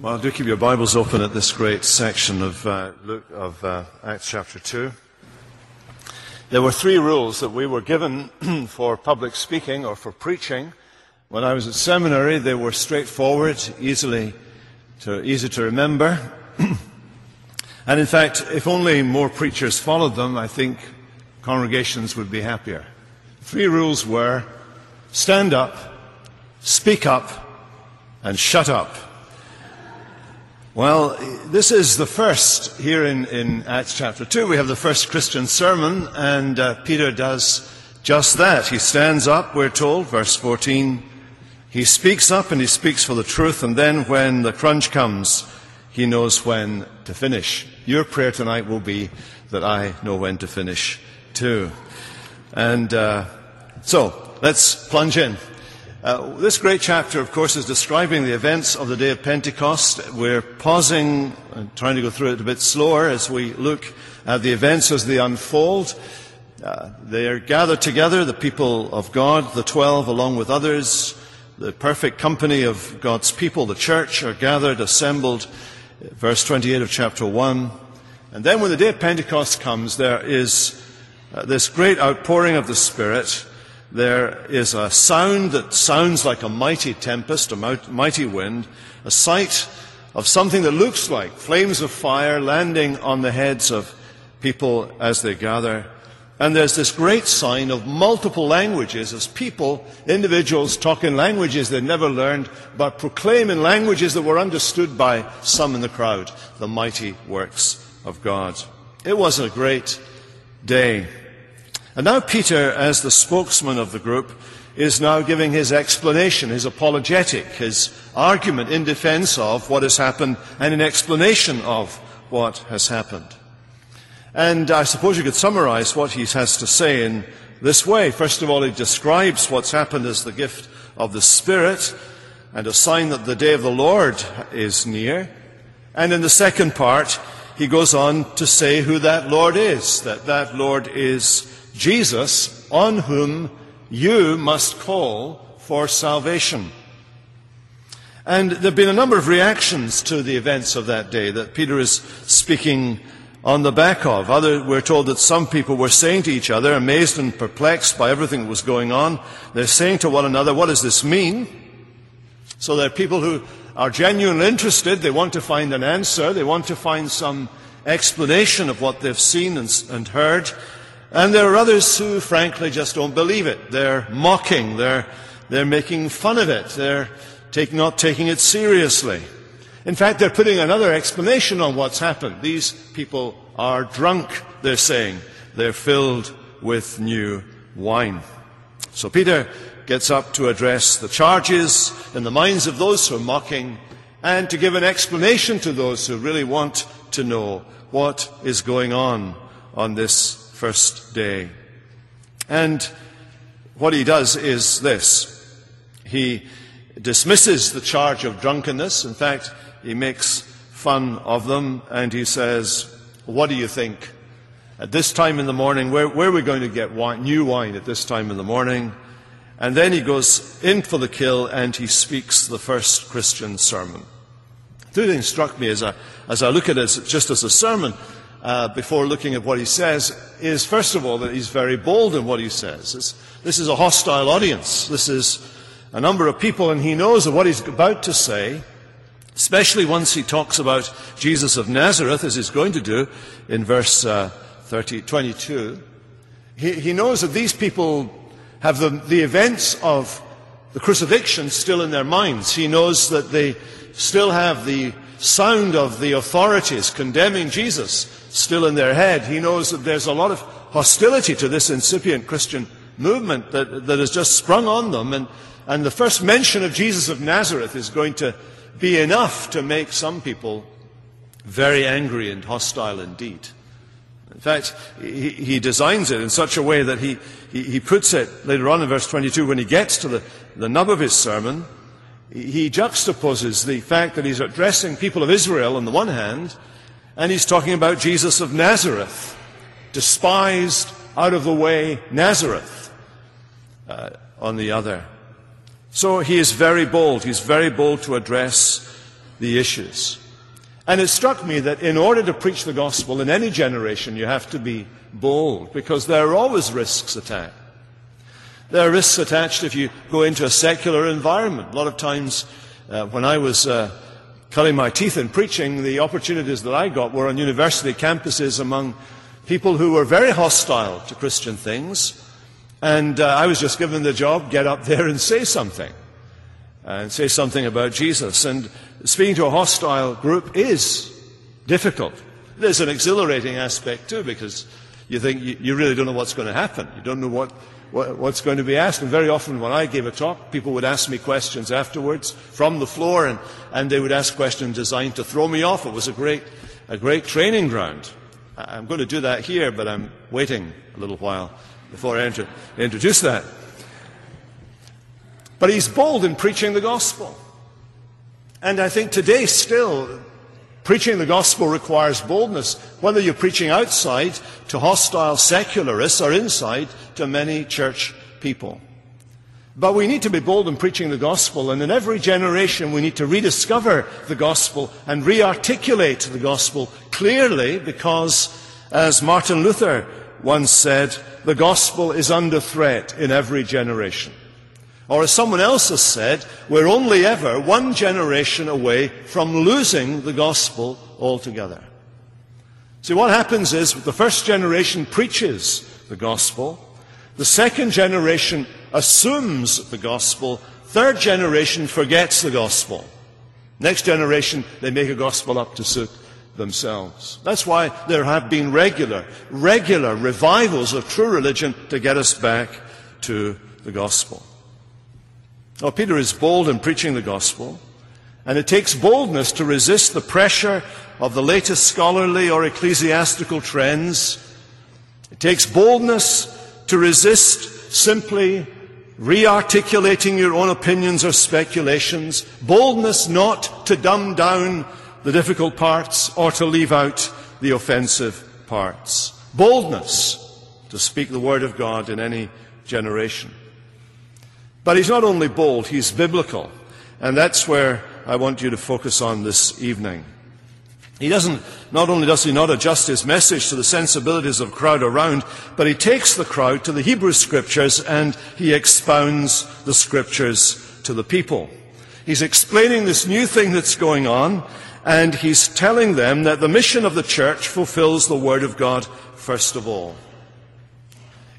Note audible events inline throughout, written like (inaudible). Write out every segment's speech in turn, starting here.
Well, do keep your Bibles open at this great section of, uh, Luke, of uh, Acts chapter 2. There were three rules that we were given (clears throat) for public speaking or for preaching. When I was at seminary, they were straightforward, easily to, easy to remember. (clears throat) and in fact, if only more preachers followed them, I think congregations would be happier. Three rules were stand up, speak up, and shut up. Well, this is the first here in, in Acts chapter 2. We have the first Christian sermon, and uh, Peter does just that. He stands up, we're told, verse 14. He speaks up and he speaks for the truth, and then when the crunch comes, he knows when to finish. Your prayer tonight will be that I know when to finish too. And uh, so, let's plunge in. Uh, this great chapter, of course, is describing the events of the day of Pentecost. We're pausing and trying to go through it a bit slower as we look at the events as they unfold. Uh, they are gathered together, the people of God, the twelve, along with others, the perfect company of God's people, the church, are gathered, assembled. Verse 28 of chapter 1. And then when the day of Pentecost comes, there is uh, this great outpouring of the Spirit there is a sound that sounds like a mighty tempest, a mighty wind, a sight of something that looks like flames of fire landing on the heads of people as they gather. And there's this great sign of multiple languages as people, individuals talk in languages they'd never learned, but proclaim in languages that were understood by some in the crowd the mighty works of God. It was a great day. And now Peter, as the spokesman of the group, is now giving his explanation, his apologetic, his argument in defense of what has happened and in explanation of what has happened. And I suppose you could summarize what he has to say in this way. First of all, he describes what's happened as the gift of the Spirit and a sign that the day of the Lord is near. And in the second part, he goes on to say who that Lord is, that that Lord is Jesus, on whom you must call for salvation. And there have been a number of reactions to the events of that day that Peter is speaking on the back of. Other, we're told that some people were saying to each other, amazed and perplexed by everything that was going on, they're saying to one another, what does this mean? So there are people who are genuinely interested, they want to find an answer, they want to find some explanation of what they've seen and, and heard, and there are others who, frankly, just don't believe it. They're mocking. They're, they're making fun of it. They're take, not taking it seriously. In fact, they're putting another explanation on what's happened. These people are drunk, they're saying. They're filled with new wine. So Peter gets up to address the charges in the minds of those who are mocking and to give an explanation to those who really want to know what is going on on this first day. And what he does is this. He dismisses the charge of drunkenness. In fact, he makes fun of them and he says, What do you think? At this time in the morning, where, where are we going to get wine, new wine at this time in the morning? And then he goes in for the kill and he speaks the first Christian sermon. Two things struck me as I, as I look at it just as a sermon uh, before looking at what he says is, first of all, that he's very bold in what he says. It's, this is a hostile audience. This is a number of people, and he knows that what he's about to say, especially once he talks about Jesus of Nazareth, as he's going to do in verse uh, 30, 22, he, he knows that these people have the, the events of the crucifixion still in their minds. He knows that they still have the sound of the authorities condemning Jesus still in their head. He knows that there's a lot of hostility to this incipient Christian movement that, that has just sprung on them. And, and the first mention of Jesus of Nazareth is going to be enough to make some people very angry and hostile indeed. In fact, he, he designs it in such a way that he, he, he, puts it later on in verse 22 when he gets to the, the nub of his sermon. He juxtaposes the fact that he's addressing people of Israel on the one hand and he's talking about Jesus of Nazareth, despised, out of the way Nazareth uh, on the other. So he is very bold. He's very bold to address the issues. And it struck me that in order to preach the gospel in any generation, you have to be bold because there are always risks attached. There are risks attached if you go into a secular environment. A lot of times, uh, when I was uh, cutting my teeth in preaching, the opportunities that I got were on university campuses among people who were very hostile to Christian things. And uh, I was just given the job, get up there and say something. And say something about Jesus. And speaking to a hostile group is difficult. There's an exhilarating aspect too, because you think you, you really don't know what's going to happen. You don't know what what's going to be asked. And very often when I gave a talk, people would ask me questions afterwards from the floor, and, and they would ask questions designed to throw me off. It was a great, a great training ground. I'm going to do that here, but I'm waiting a little while before I enter, introduce that. But he's bold in preaching the gospel. And I think today still, Preaching the gospel requires boldness, whether you're preaching outside to hostile secularists or inside to many church people. But we need to be bold in preaching the gospel, and in every generation we need to rediscover the gospel and re-articulate the gospel clearly because, as Martin Luther once said, the gospel is under threat in every generation. Or as someone else has said, we're only ever one generation away from losing the gospel altogether. See, what happens is the first generation preaches the gospel, the second generation assumes the gospel, third generation forgets the gospel. Next generation, they make a gospel up to suit themselves. That's why there have been regular, regular revivals of true religion to get us back to the gospel. Now, Peter is bold in preaching the gospel, and it takes boldness to resist the pressure of the latest scholarly or ecclesiastical trends. It takes boldness to resist simply re-articulating your own opinions or speculations, boldness not to dumb down the difficult parts or to leave out the offensive parts, boldness to speak the word of God in any generation. But he's not only bold, he's biblical. And that's where I want you to focus on this evening. He doesn't, not only does he not adjust his message to the sensibilities of the crowd around, but he takes the crowd to the Hebrew scriptures and he expounds the scriptures to the people. He's explaining this new thing that's going on, and he's telling them that the mission of the church fulfills the Word of God first of all.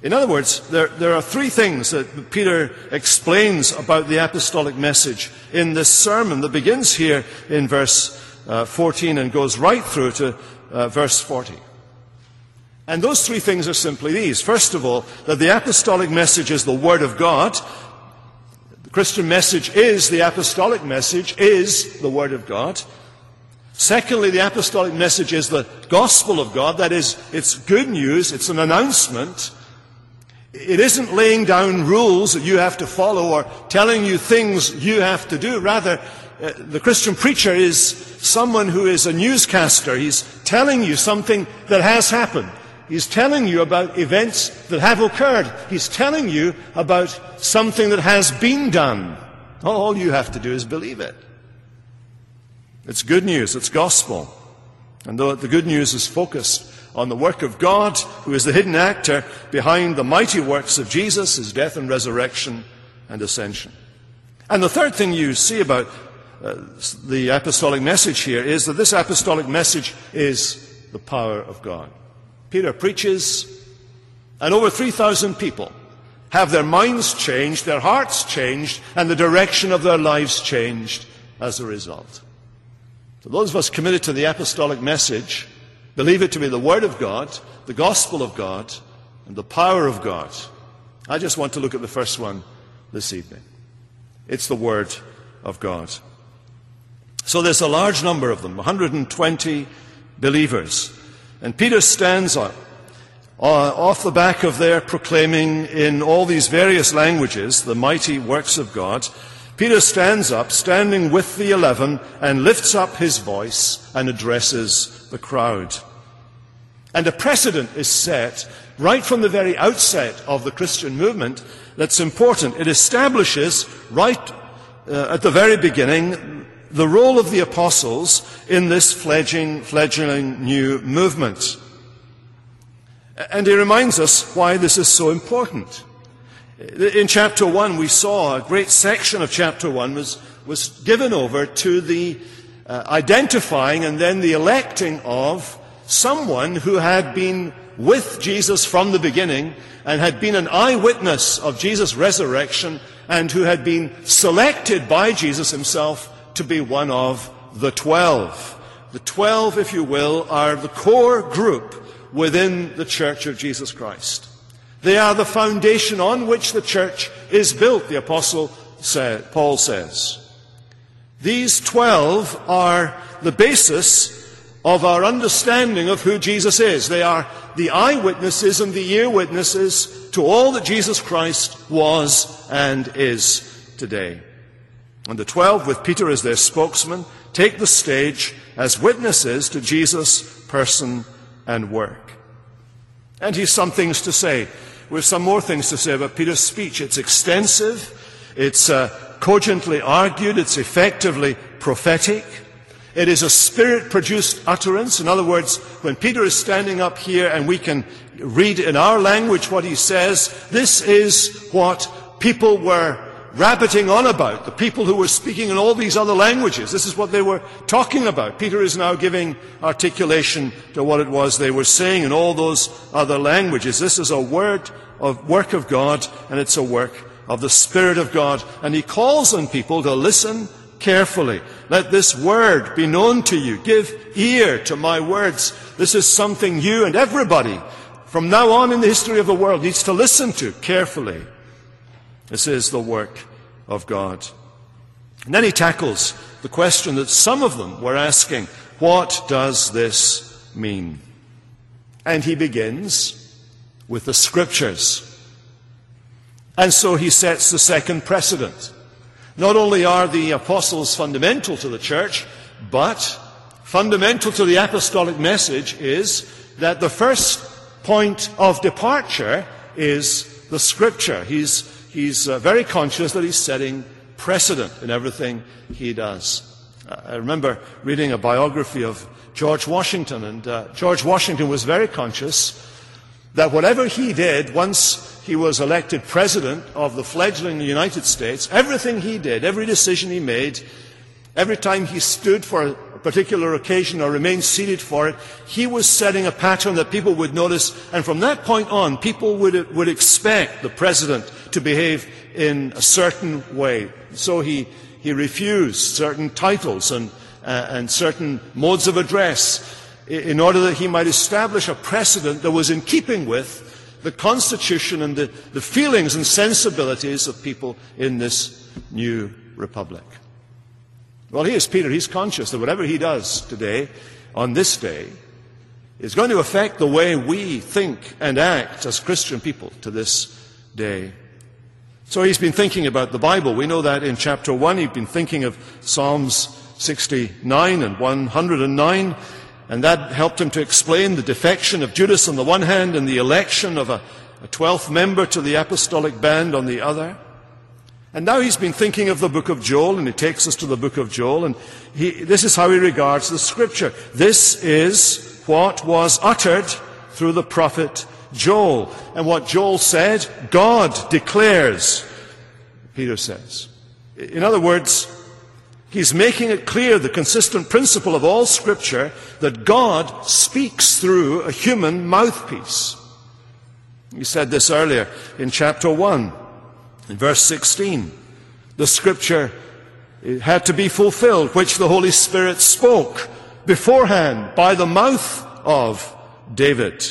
In other words, there, there, are three things that Peter explains about the apostolic message in this sermon that begins here in verse uh, 14 and goes right through to uh, verse 40. And those three things are simply these. First of all, that the apostolic message is the Word of God. The Christian message is, the apostolic message is the Word of God. Secondly, the apostolic message is the gospel of God. That is, it's good news, it's an announcement it isn't laying down rules that you have to follow or telling you things you have to do. Rather, uh, the Christian preacher is someone who is a newscaster. He's telling you something that has happened. He's telling you about events that have occurred. He's telling you about something that has been done. All you have to do is believe it. It's good news. It's gospel. And though the good news is focused on the work of God, who is the hidden actor behind the mighty works of Jesus, his death and resurrection and ascension. And the third thing you see about uh, the apostolic message here is that this apostolic message is the power of God. Peter preaches, and over 3,000 people have their minds changed, their hearts changed, and the direction of their lives changed as a result. So those of us committed to the apostolic message believe it to be the Word of God, the gospel of God, and the power of God. I just want to look at the first one this evening. It's the Word of God. So there's a large number of them, 120 believers. And Peter stands up uh, off the back of their proclaiming in all these various languages the mighty works of God. Peter stands up, standing with the eleven, and lifts up his voice and addresses the crowd. And a precedent is set right from the very outset of the Christian movement that's important. It establishes right uh, at the very beginning the role of the apostles in this fledgling, fledgling new movement. And he reminds us why this is so important. In chapter 1, we saw a great section of chapter 1 was, was given over to the uh, identifying and then the electing of someone who had been with Jesus from the beginning and had been an eyewitness of Jesus' resurrection and who had been selected by Jesus himself to be one of the twelve. The twelve, if you will, are the core group within the Church of Jesus Christ. They are the foundation on which the church is built, the Apostle Paul says. These twelve are the basis of our understanding of who Jesus is. They are the eyewitnesses and the ear witnesses to all that Jesus Christ was and is today. And the twelve, with Peter as their spokesman, take the stage as witnesses to Jesus' person and work. And he's some things to say. We have some more things to say about Peter's speech. It's extensive, it's uh, cogently argued, it's effectively prophetic. It is a spirit produced utterance. In other words, when Peter is standing up here and we can read in our language what he says, this is what people were rabbiting on about. The people who were speaking in all these other languages. This is what they were talking about. Peter is now giving articulation to what it was they were saying in all those other languages. This is a word of work of God and it's a work of the Spirit of God. And he calls on people to listen carefully. Let this word be known to you. Give ear to my words. This is something you and everybody from now on in the history of the world needs to listen to carefully. This is the work of God. And then he tackles the question that some of them were asking what does this mean? And he begins with the scriptures. And so he sets the second precedent. Not only are the apostles fundamental to the church, but fundamental to the apostolic message is that the first point of departure is the scripture. He's, he's uh, very conscious that he's setting precedent in everything he does. Uh, I remember reading a biography of George Washington, and uh, George Washington was very conscious that whatever he did once he was elected president of the fledgling United States, everything he did, every decision he made, every time he stood for a particular occasion or remained seated for it, he was setting a pattern that people would notice. And from that point on, people would, would expect the president to behave in a certain way. So he, he refused certain titles and, uh, and certain modes of address in order that he might establish a precedent that was in keeping with the constitution and the, the feelings and sensibilities of people in this new republic. Well, here's Peter. He's conscious that whatever he does today, on this day, is going to affect the way we think and act as Christian people to this day. So he's been thinking about the Bible. We know that in chapter 1, he'd been thinking of Psalms 69 and 109. And that helped him to explain the defection of Judas on the one hand and the election of a, a 12th member to the apostolic band on the other. And now he's been thinking of the book of Joel, and he takes us to the book of Joel, and he, this is how he regards the scripture. This is what was uttered through the prophet Joel. And what Joel said, God declares, Peter says. In other words, He's making it clear, the consistent principle of all Scripture, that God speaks through a human mouthpiece. He said this earlier in chapter 1, in verse 16. The Scripture had to be fulfilled, which the Holy Spirit spoke beforehand by the mouth of David.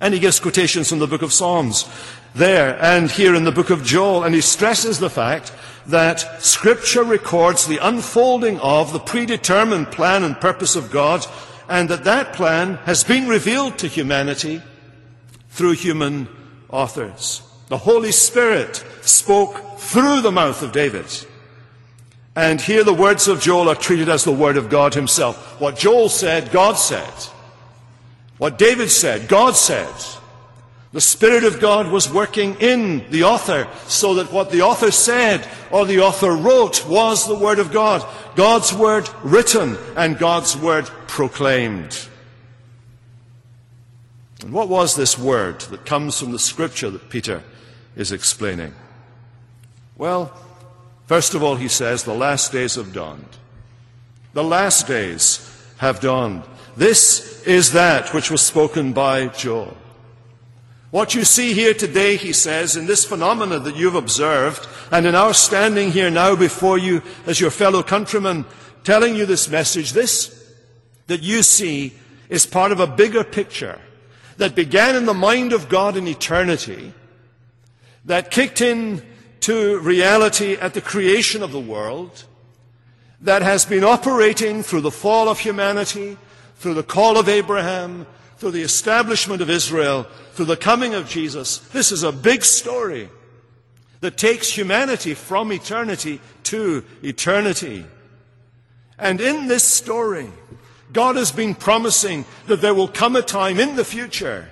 And he gives quotations from the book of Psalms there and here in the book of Joel, and he stresses the fact that Scripture records the unfolding of the predetermined plan and purpose of God, and that that plan has been revealed to humanity through human authors. The Holy Spirit spoke through the mouth of David. And here the words of Joel are treated as the word of God himself. What Joel said, God said. What David said, God said. The Spirit of God was working in the author so that what the author said or the author wrote was the Word of God. God's Word written and God's Word proclaimed. And what was this Word that comes from the Scripture that Peter is explaining? Well, first of all, he says, the last days have dawned. The last days have dawned. This is that which was spoken by Joel. What you see here today, he says, in this phenomena that you've observed, and in our standing here now before you as your fellow countrymen, telling you this message, this that you see is part of a bigger picture that began in the mind of God in eternity, that kicked in to reality at the creation of the world, that has been operating through the fall of humanity, through the call of Abraham, through the establishment of Israel, through the coming of Jesus. This is a big story that takes humanity from eternity to eternity. And in this story, God has been promising that there will come a time in the future,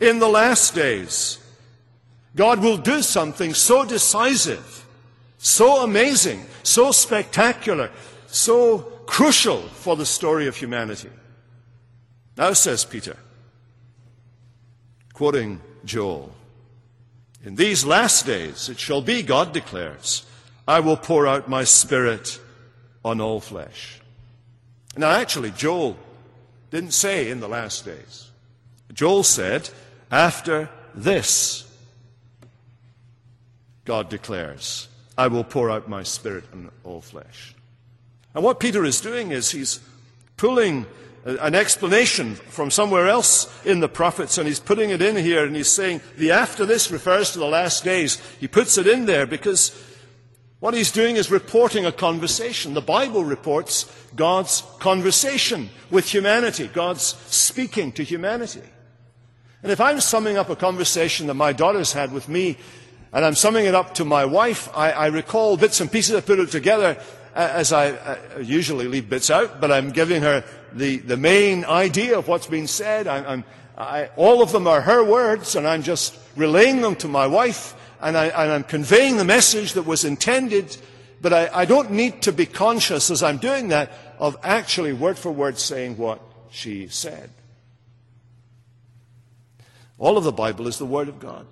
in the last days, God will do something so decisive, so amazing, so spectacular, so crucial for the story of humanity now, says Peter, quoting Joel, in these last days it shall be, God declares, I will pour out my spirit on all flesh. Now, actually, Joel didn't say in the last days. Joel said, after this, God declares, I will pour out my spirit on all flesh. And what Peter is doing is he's pulling an explanation from somewhere else in the prophets, and he's putting it in here, and he's saying the after this refers to the last days. He puts it in there because what he's doing is reporting a conversation. The Bible reports God's conversation with humanity, God's speaking to humanity. And if I'm summing up a conversation that my daughters had with me, and I'm summing it up to my wife, I, I recall bits and pieces, I put it together, as I, I, usually leave bits out, but I'm giving her the, the main idea of what's been said. I'm, I'm, I, all of them are her words, and I'm just relaying them to my wife, and, I, am conveying the message that was intended, but I, I don't need to be conscious as I'm doing that of actually word for word saying what she said. All of the Bible is the Word of God.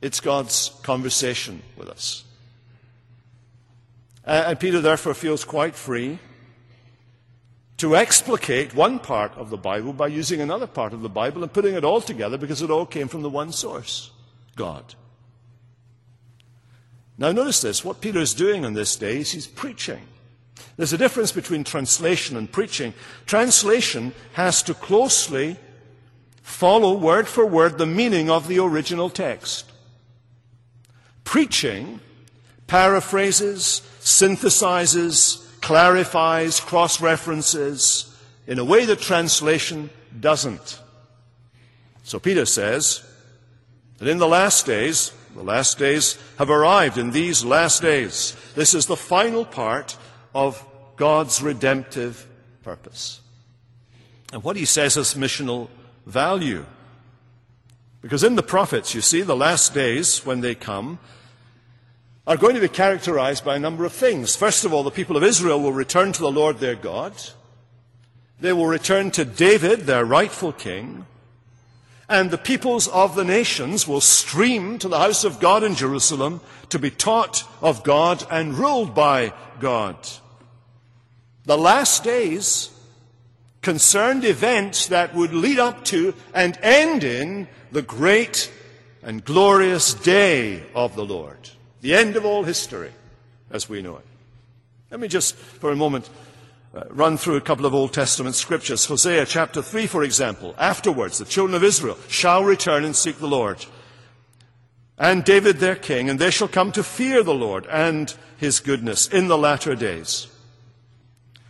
It's God's conversation with us. Uh, and Peter therefore feels quite free to explicate one part of the Bible by using another part of the Bible and putting it all together because it all came from the one source God. Now, notice this what Peter is doing on this day is he's preaching. There's a difference between translation and preaching. Translation has to closely follow word for word the meaning of the original text. Preaching paraphrases, synthesizes, clarifies, cross references in a way that translation doesn't. So Peter says that in the last days, the last days have arrived in these last days. This is the final part of God's redemptive purpose. And what he says has missional value. Because in the prophets, you see, the last days, when they come, are going to be characterized by a number of things. First of all, the people of Israel will return to the Lord their God. They will return to David, their rightful king. And the peoples of the nations will stream to the house of God in Jerusalem to be taught of God and ruled by God. The last days concerned events that would lead up to and end in the great and glorious day of the Lord. The end of all history as we know it. Let me just, for a moment, uh, run through a couple of Old Testament scriptures. Hosea chapter 3, for example. Afterwards, the children of Israel shall return and seek the Lord. And David their king, and they shall come to fear the Lord and his goodness in the latter days.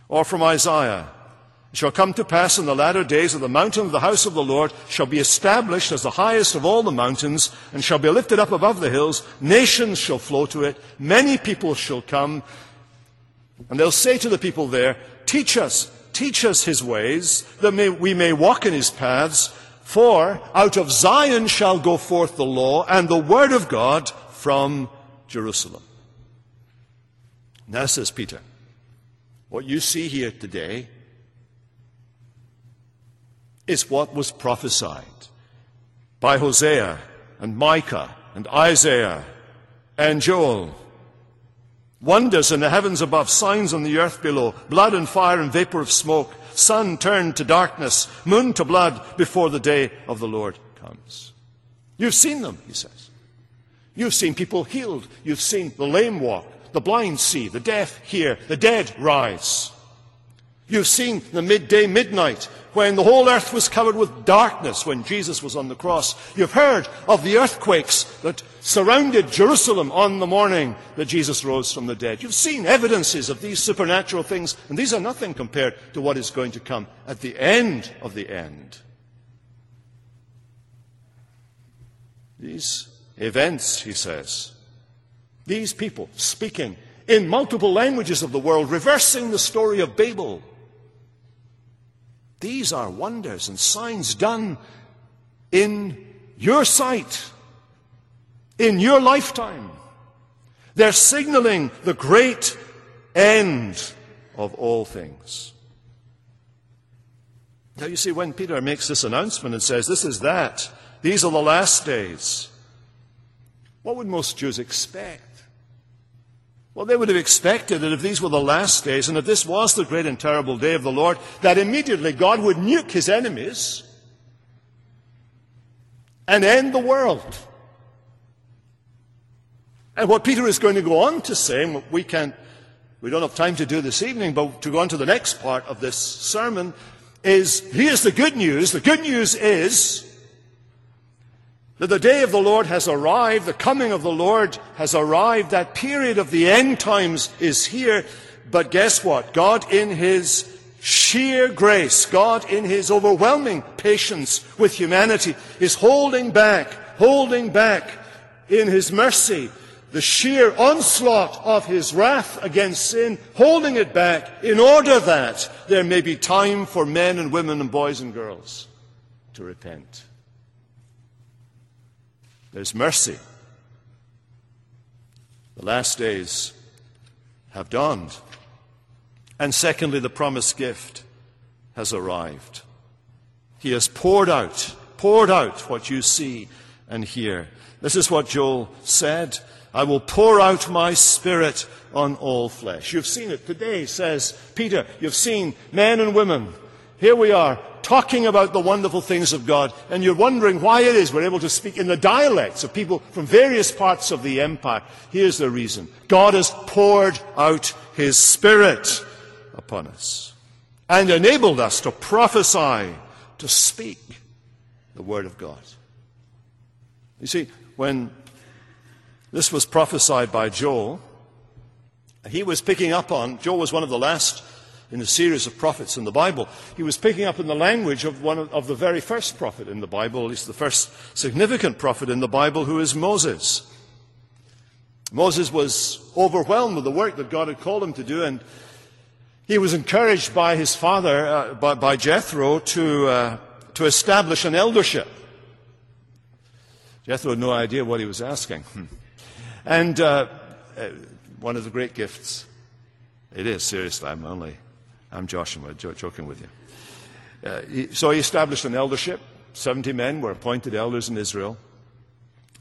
Or from Isaiah, it shall come to pass in the latter days that the mountain of the house of the Lord shall be established as the highest of all the mountains, and shall be lifted up above the hills. Nations shall flow to it. Many people shall come. And they'll say to the people there, Teach us, teach us his ways, that may, we may walk in his paths. For out of Zion shall go forth the law and the word of God from Jerusalem. Now, says Peter, what you see here today is what was prophesied by Hosea and Micah and Isaiah and Joel. Wonders in the heavens above, signs on the earth below, blood and fire and vapor of smoke, sun turned to darkness, moon to blood before the day of the Lord comes. You've seen them, he says. You've seen people healed. You've seen the lame walk, the blind see, the deaf hear, the dead rise. You've seen the midday midnight when the whole earth was covered with darkness when Jesus was on the cross. You've heard of the earthquakes that surrounded Jerusalem on the morning that Jesus rose from the dead. You've seen evidences of these supernatural things, and these are nothing compared to what is going to come at the end of the end. These events, he says, these people speaking in multiple languages of the world, reversing the story of Babel these are wonders and signs done in your sight, in your lifetime. They're signaling the great end of all things. Now, you see, when Peter makes this announcement and says, This is that, these are the last days, what would most Jews expect? Well, they would have expected that if these were the last days and if this was the great and terrible day of the Lord, that immediately God would nuke his enemies and end the world. And what Peter is going to go on to say, and we can't, we don't have time to do this evening, but to go on to the next part of this sermon, is here's the good news. The good news is that the day of the Lord has arrived, the coming of the Lord has arrived, that period of the end times is here. But guess what? God in His sheer grace, God in His overwhelming patience with humanity is holding back, holding back in His mercy the sheer onslaught of His wrath against sin, holding it back in order that there may be time for men and women and boys and girls to repent. There's mercy. The last days have dawned. And secondly, the promised gift has arrived. He has poured out, poured out what you see and hear. This is what Joel said. I will pour out my spirit on all flesh. You've seen it today, says Peter. You've seen men and women. Here we are, talking about the wonderful things of God, and you're wondering why it is we're able to speak in the dialects of people from various parts of the empire. Here's the reason God has poured out His Spirit upon us and enabled us to prophesy, to speak the Word of God. You see, when this was prophesied by Joel, he was picking up on, Joel was one of the last in a series of prophets in the Bible. He was picking up in the language of one of, of the very first prophet in the Bible, at least the first significant prophet in the Bible, who is Moses. Moses was overwhelmed with the work that God had called him to do, and he was encouraged by his father, uh, by, by, Jethro, to, uh, to establish an eldership. Jethro had no idea what he was asking. Hmm. And uh, uh, one of the great gifts, it is, seriously, I'm only I'm joking with you. Uh, he, so he established an eldership. 70 men were appointed elders in Israel.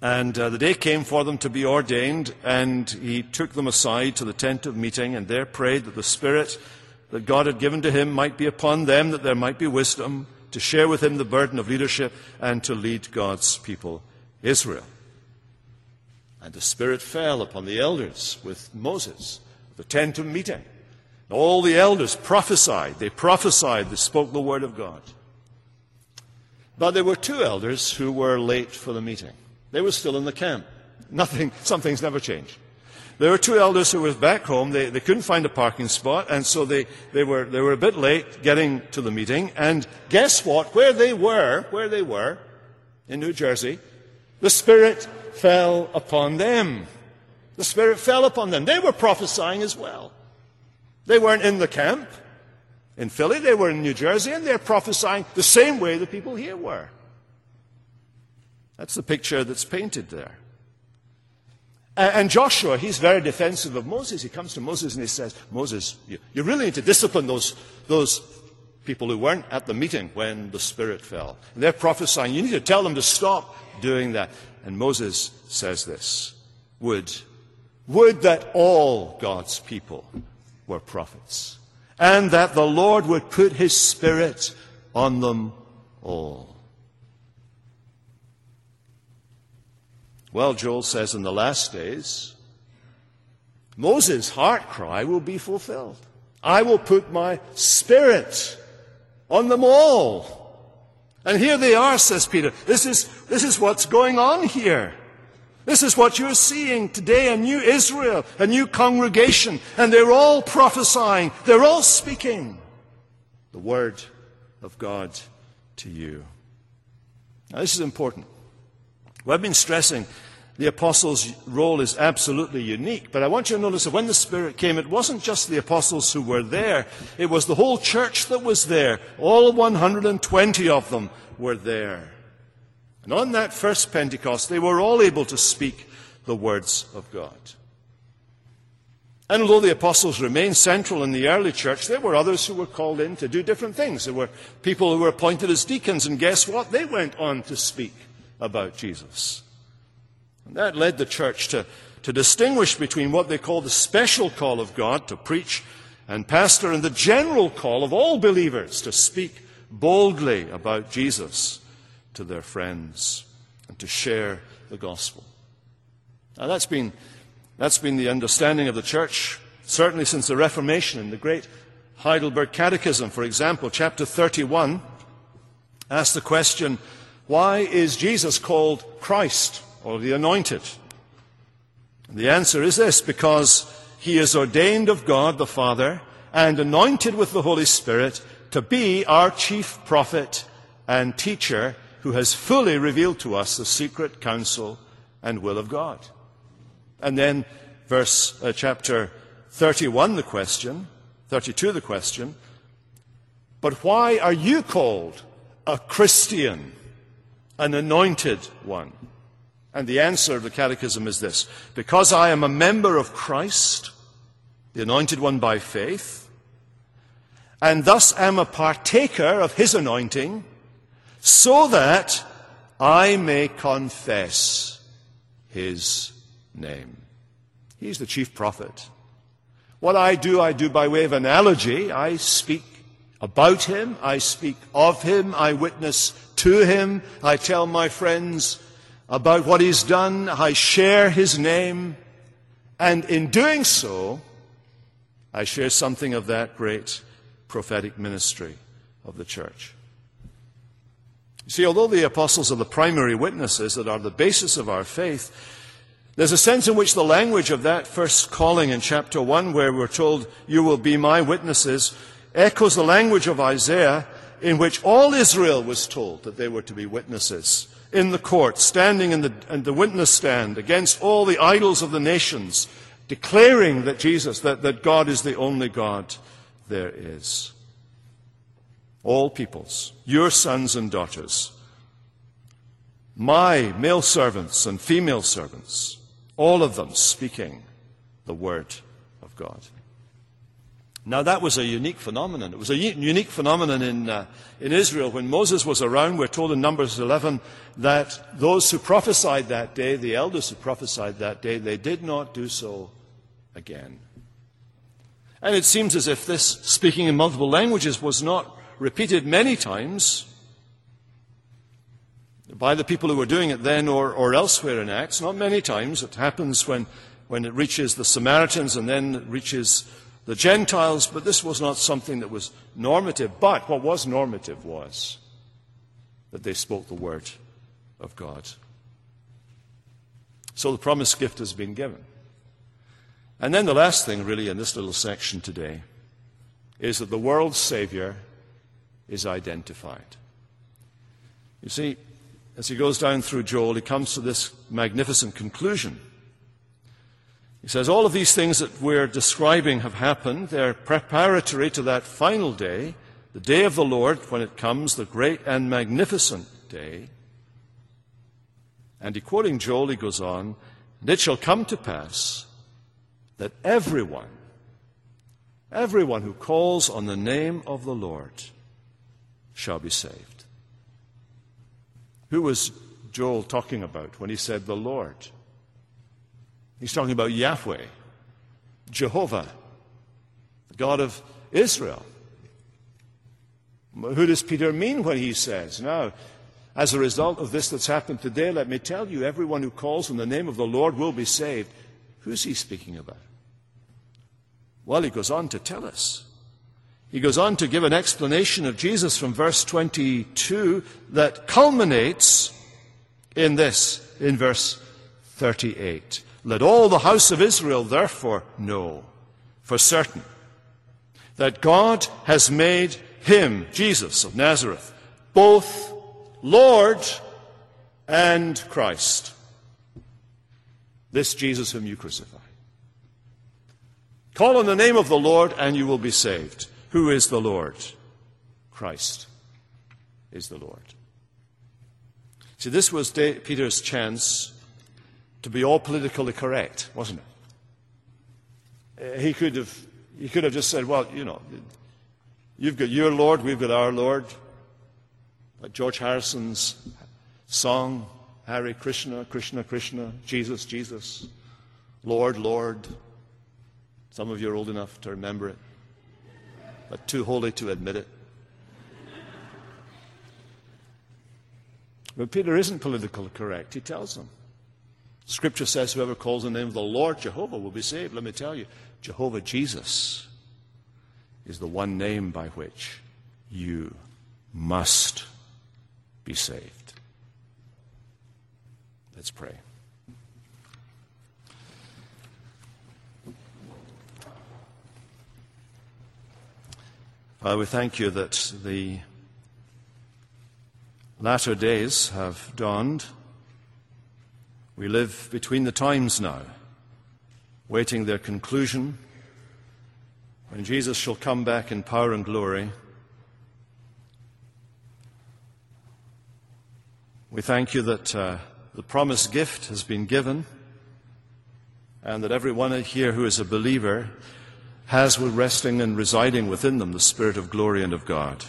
And uh, the day came for them to be ordained, and he took them aside to the tent of meeting, and there prayed that the Spirit that God had given to him might be upon them, that there might be wisdom to share with him the burden of leadership and to lead God's people, Israel. And the Spirit fell upon the elders with Moses, the tent of meeting. All the elders prophesied. They prophesied. They spoke the word of God. But there were two elders who were late for the meeting. They were still in the camp. Nothing, (laughs) some things never change. There were two elders who were back home. They, they couldn't find a parking spot, and so they, they, were, they were a bit late getting to the meeting. And guess what? Where they were, where they were, in New Jersey, the Spirit fell upon them. The Spirit fell upon them. They were prophesying as well. They weren't in the camp in Philly, they were in New Jersey, and they're prophesying the same way the people here were. That's the picture that's painted there. And Joshua, he's very defensive of Moses. He comes to Moses and he says, Moses, you, you really need to discipline those, those people who weren't at the meeting when the Spirit fell. And they're prophesying. You need to tell them to stop doing that. And Moses says this Would, would that all God's people were prophets, and that the Lord would put his Spirit on them all. Well, Joel says in the last days, Moses' heart cry will be fulfilled. I will put my spirit on them all. And here they are, says Peter. This is, this is what's going on here. This is what you're seeing today, a new Israel, a new congregation, and they're all prophesying, they're all speaking the word of God to you. Now, this is important. Well, I've been stressing the apostles' role is absolutely unique, but I want you to notice that when the Spirit came, it wasn't just the apostles who were there, it was the whole church that was there. All 120 of them were there. And on that first Pentecost, they were all able to speak the words of God. And although the apostles remained central in the early church, there were others who were called in to do different things. There were people who were appointed as deacons, and guess what? They went on to speak about Jesus. And that led the church to, to distinguish between what they call the special call of God to preach and pastor and the general call of all believers to speak boldly about Jesus to their friends and to share the gospel. Now that's been, that's been the understanding of the church, certainly since the Reformation in the great Heidelberg Catechism, for example, chapter 31 asks the question, why is Jesus called Christ? or the anointed? And the answer is this because he is ordained of God the Father and anointed with the Holy Spirit to be our chief prophet and teacher who has fully revealed to us the secret counsel and will of God. And then verse uh, chapter 31 the question, 32 the question, but why are you called a Christian, an anointed one? And the answer of the Catechism is this Because I am a member of Christ, the anointed one by faith, and thus am a partaker of his anointing, so that I may confess his name. He's the chief prophet. What I do, I do by way of analogy. I speak about him, I speak of him, I witness to him, I tell my friends about what he's done. I share his name. And in doing so, I share something of that great prophetic ministry of the church. You see, although the apostles are the primary witnesses that are the basis of our faith, there's a sense in which the language of that first calling in chapter 1, where we're told, You will be my witnesses, echoes the language of Isaiah, in which all Israel was told that they were to be witnesses in the court, standing in the, in the witness stand against all the idols of the nations, declaring that Jesus, that, that God is the only God there is. All peoples, your sons and daughters, my male servants and female servants, all of them speaking the word of God. Now, that was a unique phenomenon. It was a unique phenomenon in, uh, in Israel. When Moses was around, we're told in Numbers 11 that those who prophesied that day, the elders who prophesied that day, they did not do so again. And it seems as if this speaking in multiple languages was not repeated many times by the people who were doing it then or, or elsewhere in Acts. Not many times. It happens when, when it reaches the Samaritans and then reaches the Gentiles, but this was not something that was normative. But what was normative was that they spoke the word of God. So the promised gift has been given. And then the last thing, really, in this little section today is that the world's Savior is identified. You see, as he goes down through Joel, he comes to this magnificent conclusion he says, All of these things that we're describing have happened. They're preparatory to that final day, the day of the Lord, when it comes, the great and magnificent day. And he quoting Joel, he goes on, and it shall come to pass that everyone, everyone who calls on the name of the Lord shall be saved. Who was Joel talking about when he said the Lord? He's talking about Yahweh, Jehovah, the God of Israel. Who does Peter mean when he says, Now, as a result of this that's happened today, let me tell you, everyone who calls on the name of the Lord will be saved. Who's he speaking about? Well, he goes on to tell us. He goes on to give an explanation of Jesus from verse 22 that culminates in this, in verse 38. Let all the house of Israel therefore know for certain that God has made him, Jesus of Nazareth, both Lord and Christ. This Jesus whom you crucified. Call on the name of the Lord and you will be saved. Who is the Lord? Christ is the Lord. See, this was Peter's chance to be all politically correct, wasn't it? Uh, he could have, he could have just said, well, you know, You've got your Lord, we've got our Lord. Like George Harrison's song, Hare Krishna, Krishna, Krishna, Jesus, Jesus, Lord, Lord. Some of you are old enough to remember it, but too holy to admit it. But Peter isn't politically correct. He tells them. Scripture says, Whoever calls the name of the Lord Jehovah will be saved. Let me tell you, Jehovah Jesus is the one name by which you must be saved. Let's pray. Father, we thank you that the latter days have dawned. We live between the times now, waiting their conclusion when Jesus shall come back in power and glory, we thank you that uh, the promised gift has been given and that everyone here who is a believer has with resting and residing within them the Spirit of glory and of God.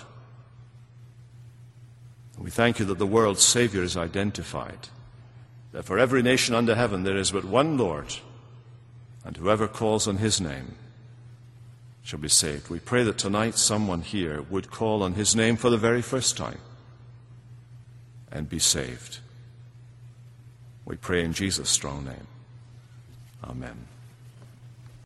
We thank you that the world's Savior is identified, that for every nation under heaven there is but one Lord, and whoever calls on his name shall be saved. We pray that tonight someone here would call on his name for the very first time and be saved. We pray in Jesus' strong name. Amen.